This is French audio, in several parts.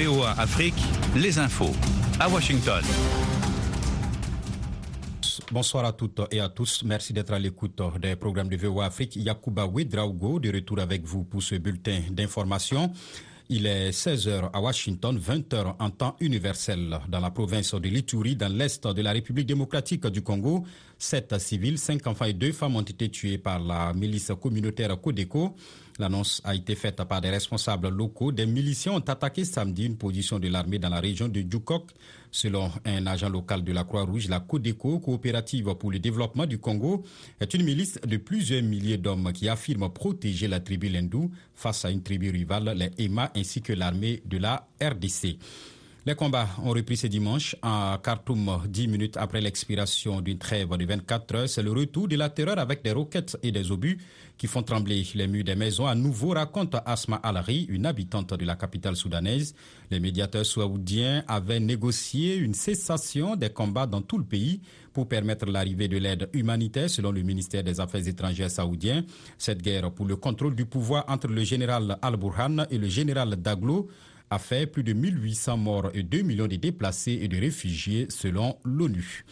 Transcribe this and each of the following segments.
VOA Afrique, les infos. À Washington. Bonsoir à toutes et à tous. Merci d'être à l'écoute des programmes de VOA Afrique. Yacouba Ouedraogo de retour avec vous pour ce bulletin d'information. Il est 16h à Washington, 20h en temps universel dans la province de l'Ituri, dans l'est de la République démocratique du Congo. Sept civils, cinq enfants et deux femmes ont été tués par la milice communautaire Codeco. L'annonce a été faite par des responsables locaux. Des miliciens ont attaqué samedi une position de l'armée dans la région de Djukok. Selon un agent local de la Croix-Rouge, la CODECO, coopérative pour le développement du Congo, est une milice de plusieurs milliers d'hommes qui affirment protéger la tribu Lendou face à une tribu rivale, les EMA, ainsi que l'armée de la RDC. Les combats ont repris ce dimanche à Khartoum, dix minutes après l'expiration d'une trêve de 24 heures. C'est le retour de la terreur avec des roquettes et des obus qui font trembler les murs des maisons. À nouveau, raconte Asma Alari, une habitante de la capitale soudanaise. Les médiateurs saoudiens avaient négocié une cessation des combats dans tout le pays pour permettre l'arrivée de l'aide humanitaire, selon le ministère des Affaires étrangères saoudien. Cette guerre pour le contrôle du pouvoir entre le général Al-Burhan et le général Daglo a fait plus de 1800 morts et 2 millions de déplacés et de réfugiés selon l'ONU.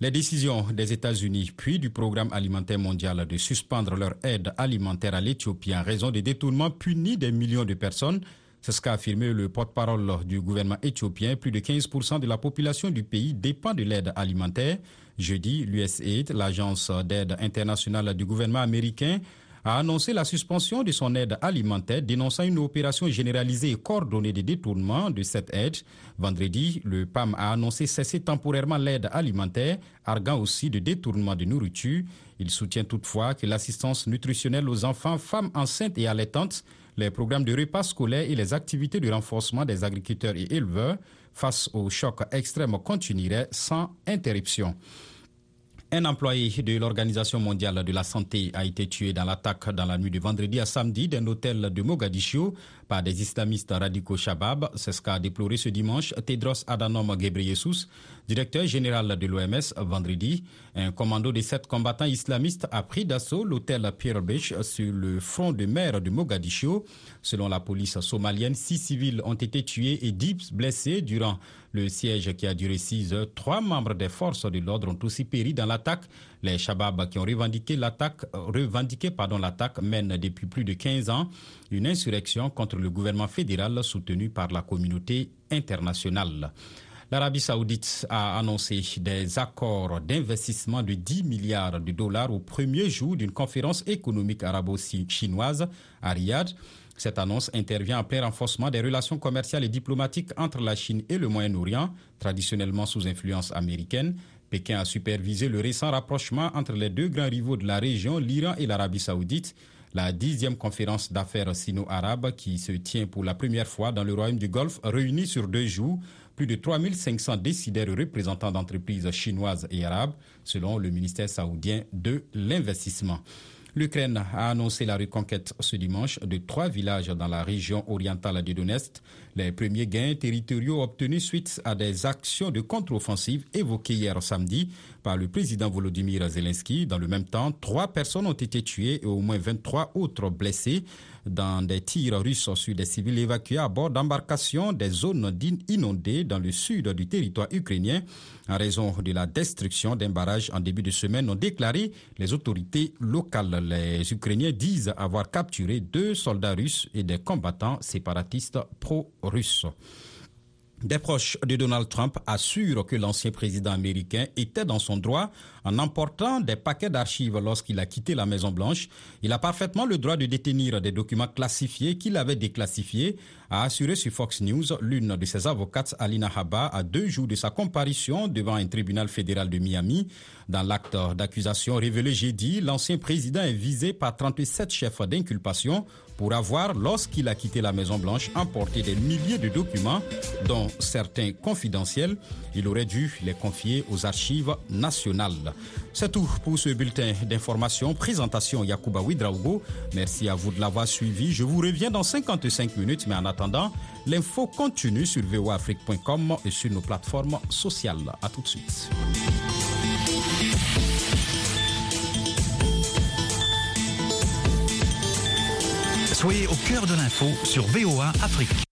Les décisions des États-Unis puis du Programme alimentaire mondial de suspendre leur aide alimentaire à l'Éthiopie en raison des détournements punis des millions de personnes, c'est ce qu'a affirmé le porte-parole du gouvernement éthiopien. Plus de 15% de la population du pays dépend de l'aide alimentaire. Jeudi, l'USAID, l'agence d'aide internationale du gouvernement américain, a annoncé la suspension de son aide alimentaire, dénonçant une opération généralisée et coordonnée de détournement de cette aide. Vendredi, le PAM a annoncé cesser temporairement l'aide alimentaire, arguant aussi de détournement de nourriture. Il soutient toutefois que l'assistance nutritionnelle aux enfants, femmes enceintes et allaitantes, les programmes de repas scolaires et les activités de renforcement des agriculteurs et éleveurs face au choc extrême continueraient sans interruption. Un employé de l'Organisation mondiale de la santé a été tué dans l'attaque dans la nuit de vendredi à samedi d'un hôtel de Mogadiscio par des islamistes radicaux Shabab. C'est ce qu'a déploré ce dimanche Tedros Adhanom Ghebreyesus, directeur général de l'OMS, vendredi. Un commando de sept combattants islamistes a pris d'assaut l'hôtel Pierre Beach sur le front de mer de Mogadiscio. Selon la police somalienne, six civils ont été tués et dix blessés durant le siège qui a duré six heures. Trois membres des forces de l'ordre ont aussi péri dans l'attaque. Les Shabab qui ont revendiqué l'attaque, revendiqué l'attaque mènent depuis plus de 15 ans une insurrection contre le gouvernement fédéral soutenu par la communauté internationale. L'Arabie saoudite a annoncé des accords d'investissement de 10 milliards de dollars au premier jour d'une conférence économique arabo-chinoise à Riyad. Cette annonce intervient après renforcement des relations commerciales et diplomatiques entre la Chine et le Moyen-Orient, traditionnellement sous influence américaine. Pékin a supervisé le récent rapprochement entre les deux grands rivaux de la région, l'Iran et l'Arabie saoudite. La dixième conférence d'affaires sino-arabes qui se tient pour la première fois dans le royaume du Golfe réunit sur deux jours plus de 3500 décideurs représentants d'entreprises chinoises et arabes, selon le ministère saoudien de l'investissement. L'Ukraine a annoncé la reconquête ce dimanche de trois villages dans la région orientale de Donetsk. Les premiers gains territoriaux obtenus suite à des actions de contre-offensive évoquées hier samedi par le président Volodymyr Zelensky. Dans le même temps, trois personnes ont été tuées et au moins 23 autres blessées dans des tirs russes sur des civils évacués à bord d'embarcations des zones inondées dans le sud du territoire ukrainien en raison de la destruction d'un barrage en début de semaine, ont déclaré les autorités locales. Les Ukrainiens disent avoir capturé deux soldats russes et des combattants séparatistes pro-russes. Des proches de Donald Trump assurent que l'ancien président américain était dans son droit en emportant des paquets d'archives lorsqu'il a quitté la Maison-Blanche. Il a parfaitement le droit de détenir des documents classifiés qu'il avait déclassifiés, a assuré sur Fox News l'une de ses avocates, Alina Haba, à deux jours de sa comparution devant un tribunal fédéral de Miami. Dans l'acte d'accusation révélé jeudi, l'ancien président est visé par 37 chefs d'inculpation pour avoir, lorsqu'il a quitté la Maison-Blanche, emporté des milliers de documents, dont certains confidentiels. Il aurait dû les confier aux archives nationales. C'est tout pour ce bulletin d'information. Présentation Yacouba Ouidraogo. Merci à vous de l'avoir suivi. Je vous reviens dans 55 minutes, mais en attendant, l'info continue sur voafrique.com et sur nos plateformes sociales. À tout de suite. Soyez au cœur de l'info sur VOA Afrique.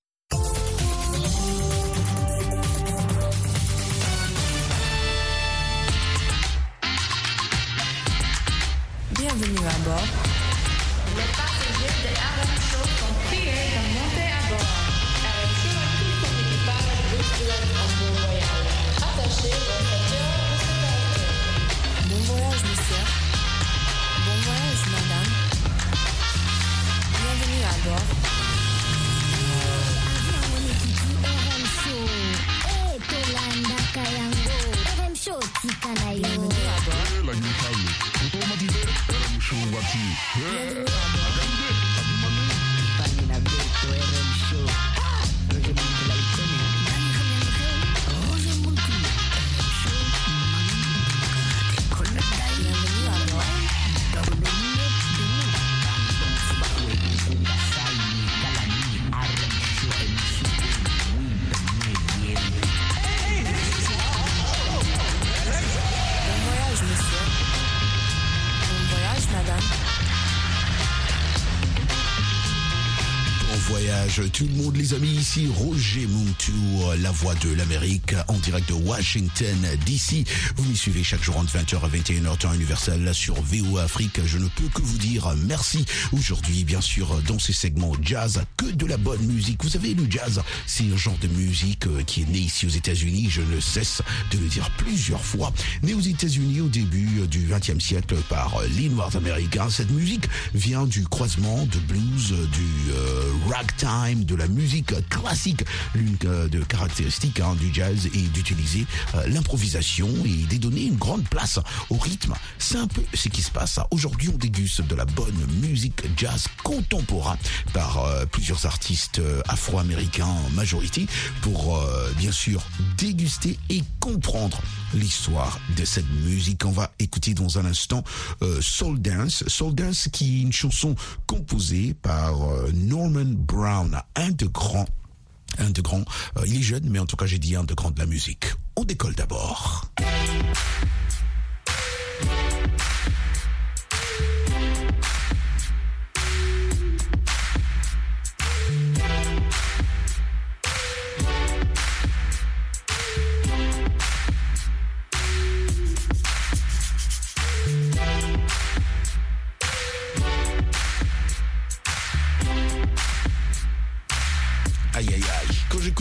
Tout le monde les amis, ici Roger Muntou, la voix de l'Amérique en direct de Washington DC. Vous m'y suivez chaque jour entre 20h à 21h temps universel sur VO Afrique. Je ne peux que vous dire merci. Aujourd'hui, bien sûr, dans ces segments jazz, que de la bonne musique. Vous savez, le jazz, c'est un genre de musique euh, qui est né ici aux États-Unis. Je ne cesse de le dire plusieurs fois. Né aux États-Unis au début du XXe siècle par les Noirs américains. Cette musique vient du croisement de blues, du euh, ragtime de la musique classique. L'une euh, de caractéristiques hein, du jazz est d'utiliser euh, l'improvisation et de donner une grande place au rythme. C'est un peu ce qui se passe. Aujourd'hui, on déguste de la bonne musique jazz contemporain par euh, plusieurs artistes afro-américains en majorité pour bien sûr déguster et comprendre l'histoire de cette musique. On va écouter dans un instant Soul Dance. Soul Dance qui est une chanson composée par Norman Brown un de grands un de grands, euh, il est jeune, mais en tout cas j'ai dit un de grands de la musique. On décolle d'abord.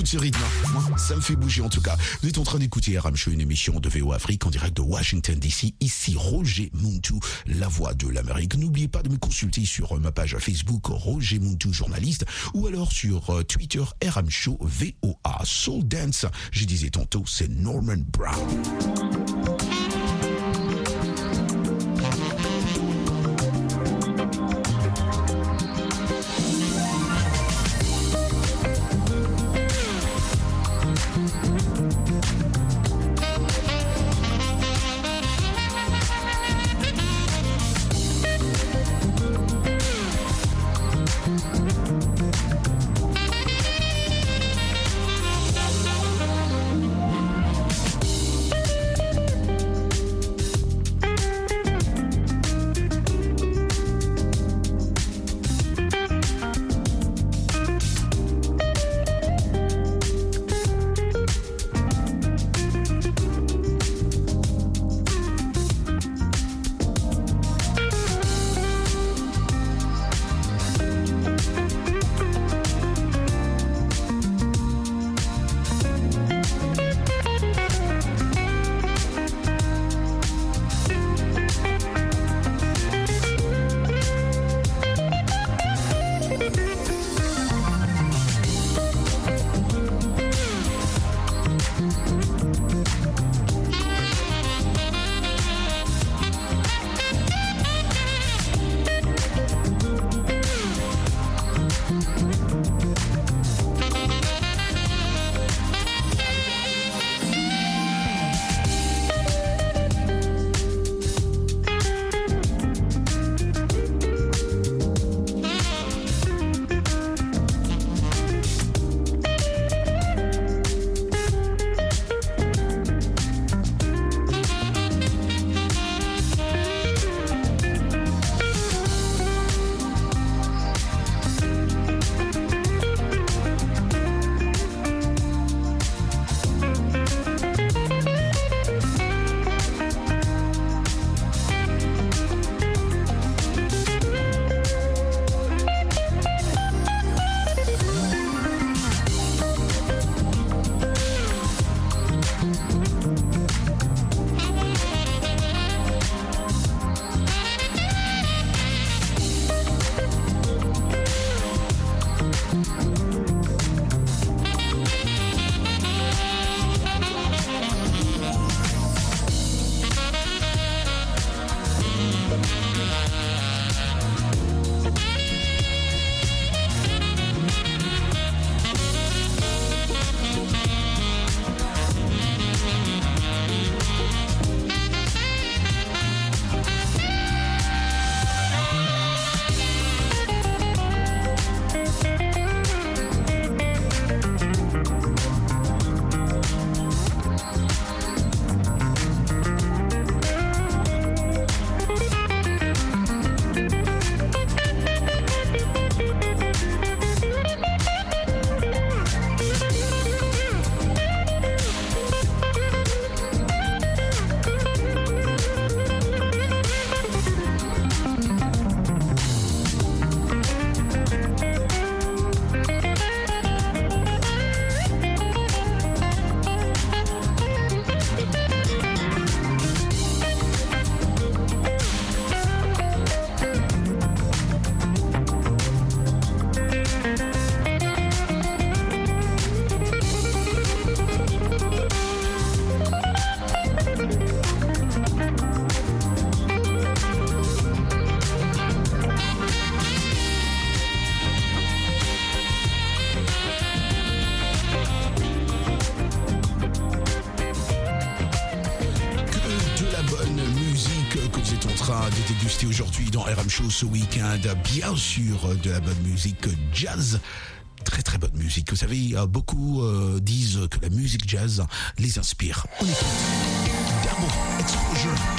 Ce rythme. Moi, ça me fait bouger en tout cas. Vous êtes en train d'écouter RM Show, une émission de VO Afrique en direct de Washington DC. Ici Roger Muntu, la voix de l'Amérique. N'oubliez pas de me consulter sur euh, ma page Facebook Roger Muntu journaliste ou alors sur euh, Twitter RM Show VOA Soul Dance. Je disais tantôt, c'est Norman Brown. Déguster aujourd'hui dans RM Show ce week-end. Bien sûr, de la bonne musique jazz très très bonne musique. Vous savez, beaucoup euh, disent que la musique jazz les inspire. On Exposure.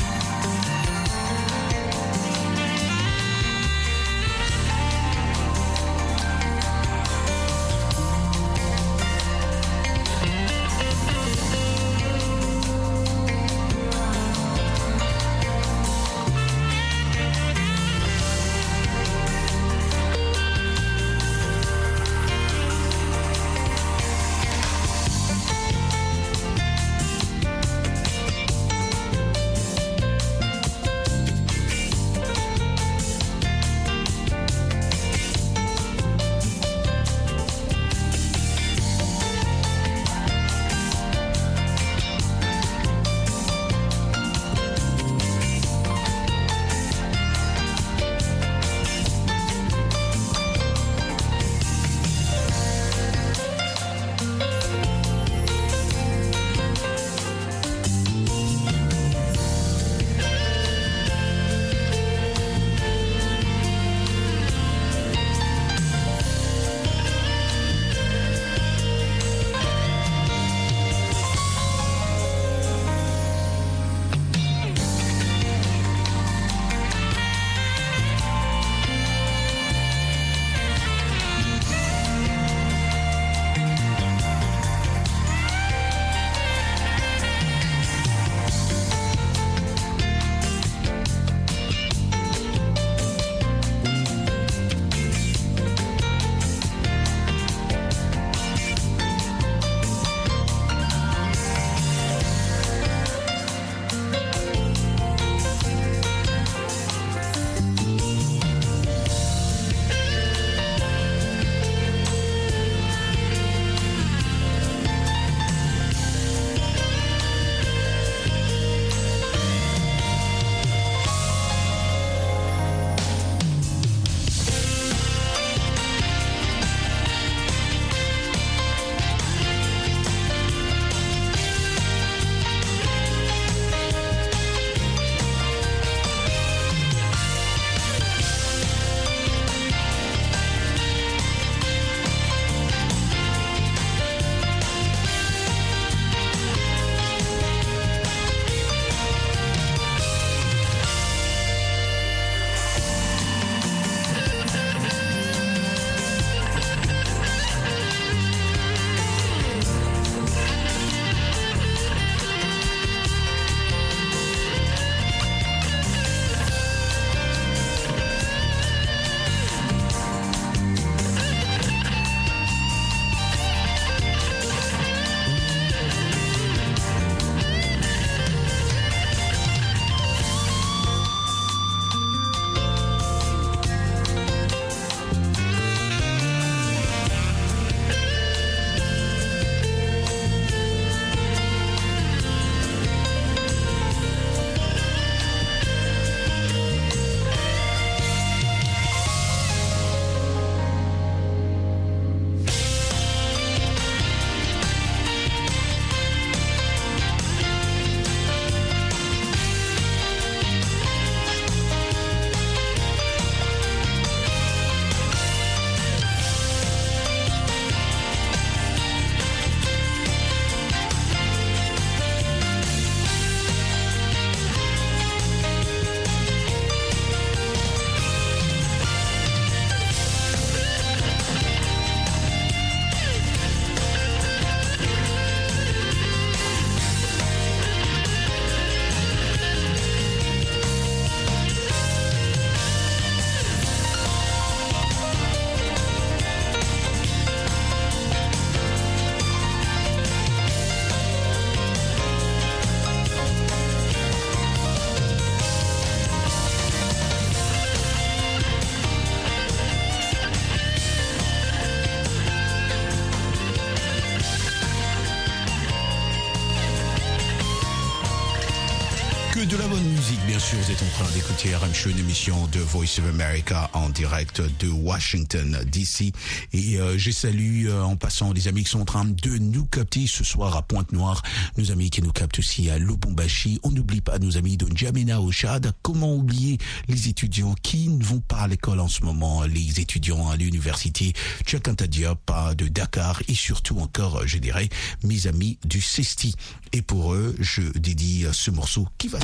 Que de la bonne musique, bien sûr. Vous êtes en train d'écouter RM Show, une émission de Voice of America en direct de Washington, D.C. Et euh, je salue euh, en passant les amis qui sont en train de nous capter ce soir à Pointe-Noire, nos amis qui nous captent aussi à Lubumbashi. On n'oublie pas nos amis de N'Djamena au Chad. Comment oublier les étudiants qui ne vont pas à l'école en ce moment, les étudiants à l'université, Chakanta Diop de Dakar et surtout encore, euh, je dirais, mes amis du Sesti. Et pour eux, je dédie euh, ce morceau qui va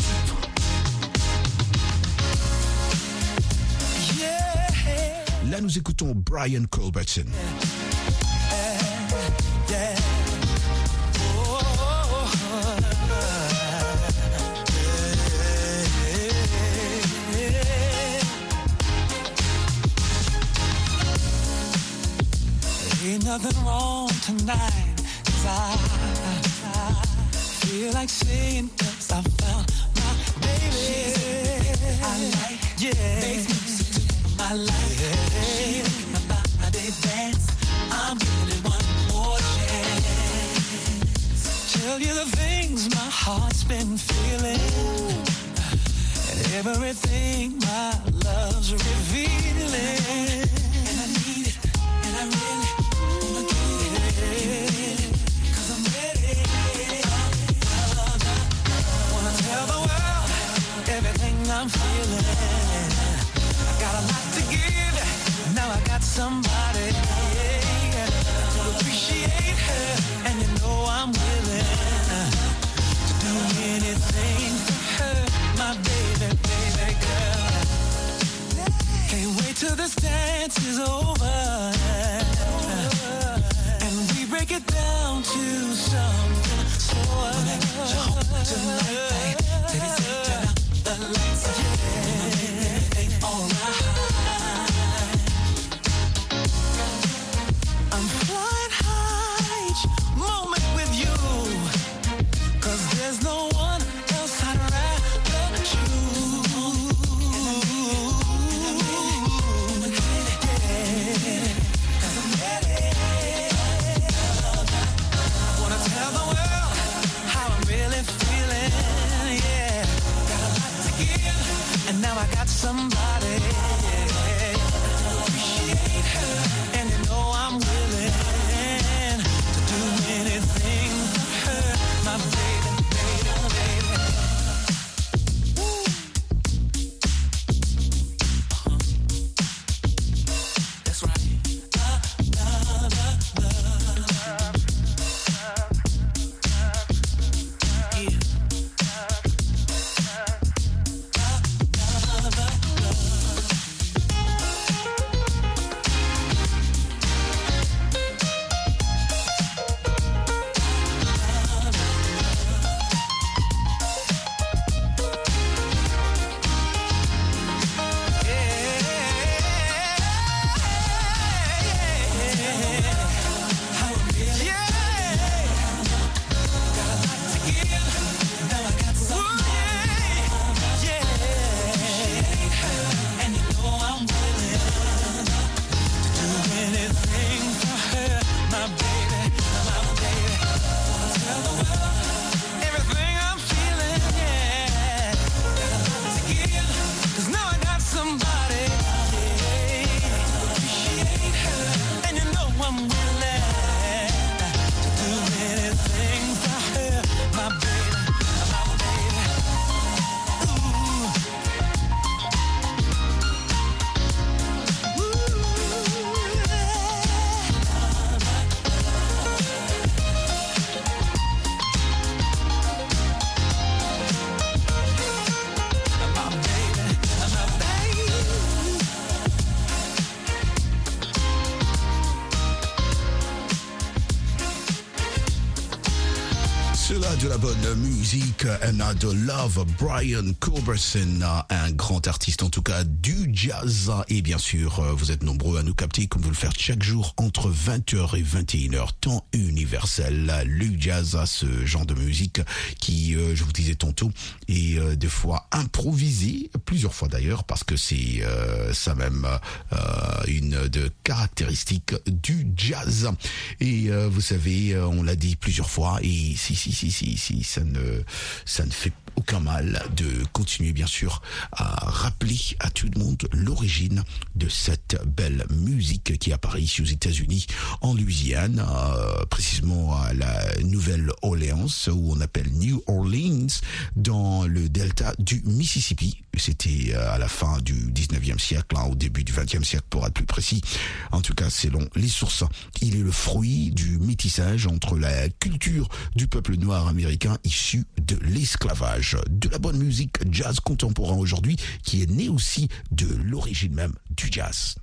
Là, nous écoutons Brian Culbertson. Ain't nothing wrong tonight, cause I, I feel like saying, cause I yeah. Yeah. She my body dance. I'm giving it one more chance. Tell you the things my heart's been feeling. And everything my love's revealing. I'm feeling. I got a lot to give. Now I got somebody to appreciate her, and you know I'm willing to do anything for her, my baby, baby girl. Can't wait till this dance is over and we break it down to something so tonight. Baby, lights, yeah. Somebody. And de love, Brian Culberson, un grand artiste en tout cas du jazz. Et bien sûr, euh, vous êtes nombreux à nous capter comme vous le faites chaque jour entre 20h et 21h, temps universel. Le jazz, ce genre de musique qui, euh, je vous disais tantôt, est euh, des fois improvisé, plusieurs fois d'ailleurs, parce que c'est euh, ça même euh, une de caractéristiques du jazz. Et euh, vous savez, euh, on l'a dit plusieurs fois, et si si si si si ça ne ça ne fait aucun mal de continuer bien sûr à rappeler à tout le monde l'origine de cette belle musique qui apparaît ici aux États-Unis, en Louisiane, euh, précisément à la Nouvelle-Orléans, où on appelle New Orleans, dans le delta du Mississippi. C'était euh, à la fin du 19e siècle, hein, au début du 20e siècle pour être plus précis. En tout cas, selon les sources, il est le fruit du métissage entre la culture du peuple noir américain issu de l'esclavage. De la bonne musique jazz contemporain aujourd'hui qui est née aussi de l'origine même du jazz.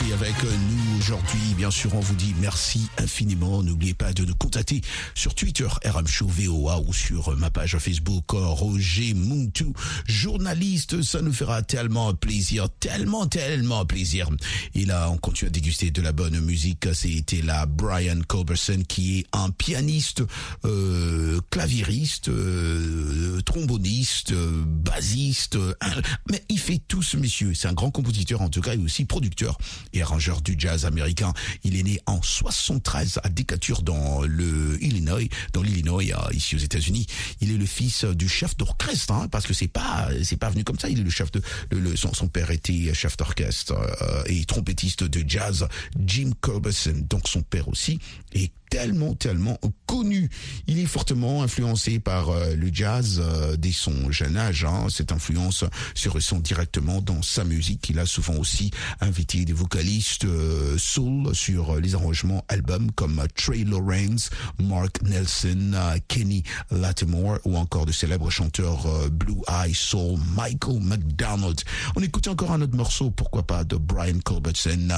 Galaxy avec nous aujourd'hui. Bien sûr, on vous dit merci infiniment. N'oubliez pas de nous contacter sur Twitter, RM Show VOA ou sur ma page Facebook, Roger Muntu, journaliste. Ça nous fera tellement plaisir, tellement, tellement plaisir. Et là, on continue à déguster de la bonne musique. C'était là Brian Culberson qui est un pianiste, euh, clavieriste, euh, tromboniste, euh, bassiste. mais il fait tout ce monsieur. C'est un grand compositeur en tout cas et aussi producteur et arrangeur du jazz américain. Il est né en 73 à Decatur dans le Illinois, dans l'Illinois ici aux États-Unis. Il est le fils du chef d'orchestre hein, parce que c'est pas c'est pas venu comme ça. Il est le chef de le, son, son, père était chef d'orchestre euh, et trompettiste de jazz Jim Culberson. Donc son père aussi est tellement, tellement connu. Il est fortement influencé par euh, le jazz euh, dès son jeune âge. Hein. Cette influence se ressent directement dans sa musique. Il a souvent aussi invité des vocalistes euh, soul sur les arrangements albums comme Trey Lawrence, Mark Nelson, Kenny Lattimore ou encore de célèbres chanteurs Blue Eye Soul, Michael McDonald. On écoute encore un autre morceau, pourquoi pas, de Brian Culbertson,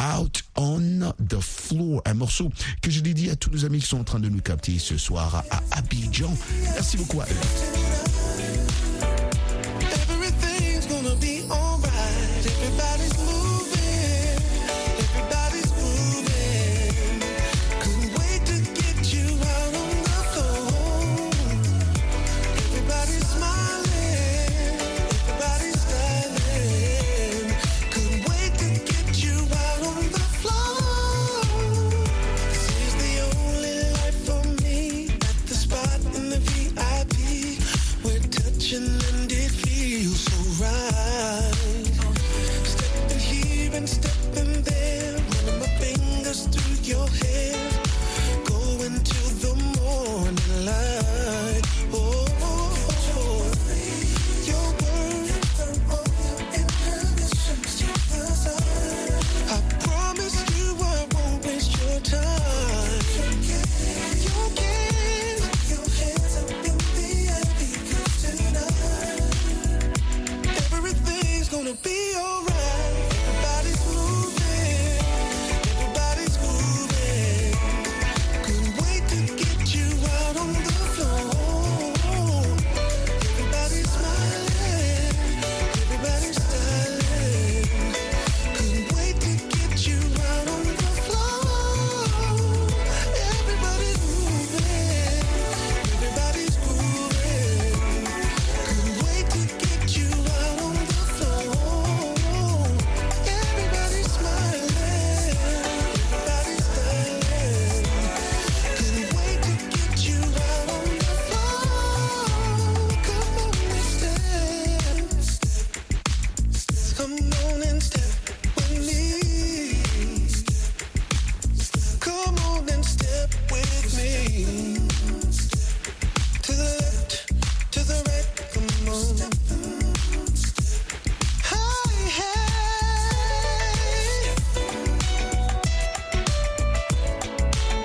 Out on the Floor, un morceau que je dédie à tous nos amis qui sont en train de nous capter ce soir à Abidjan. Merci beaucoup à eux.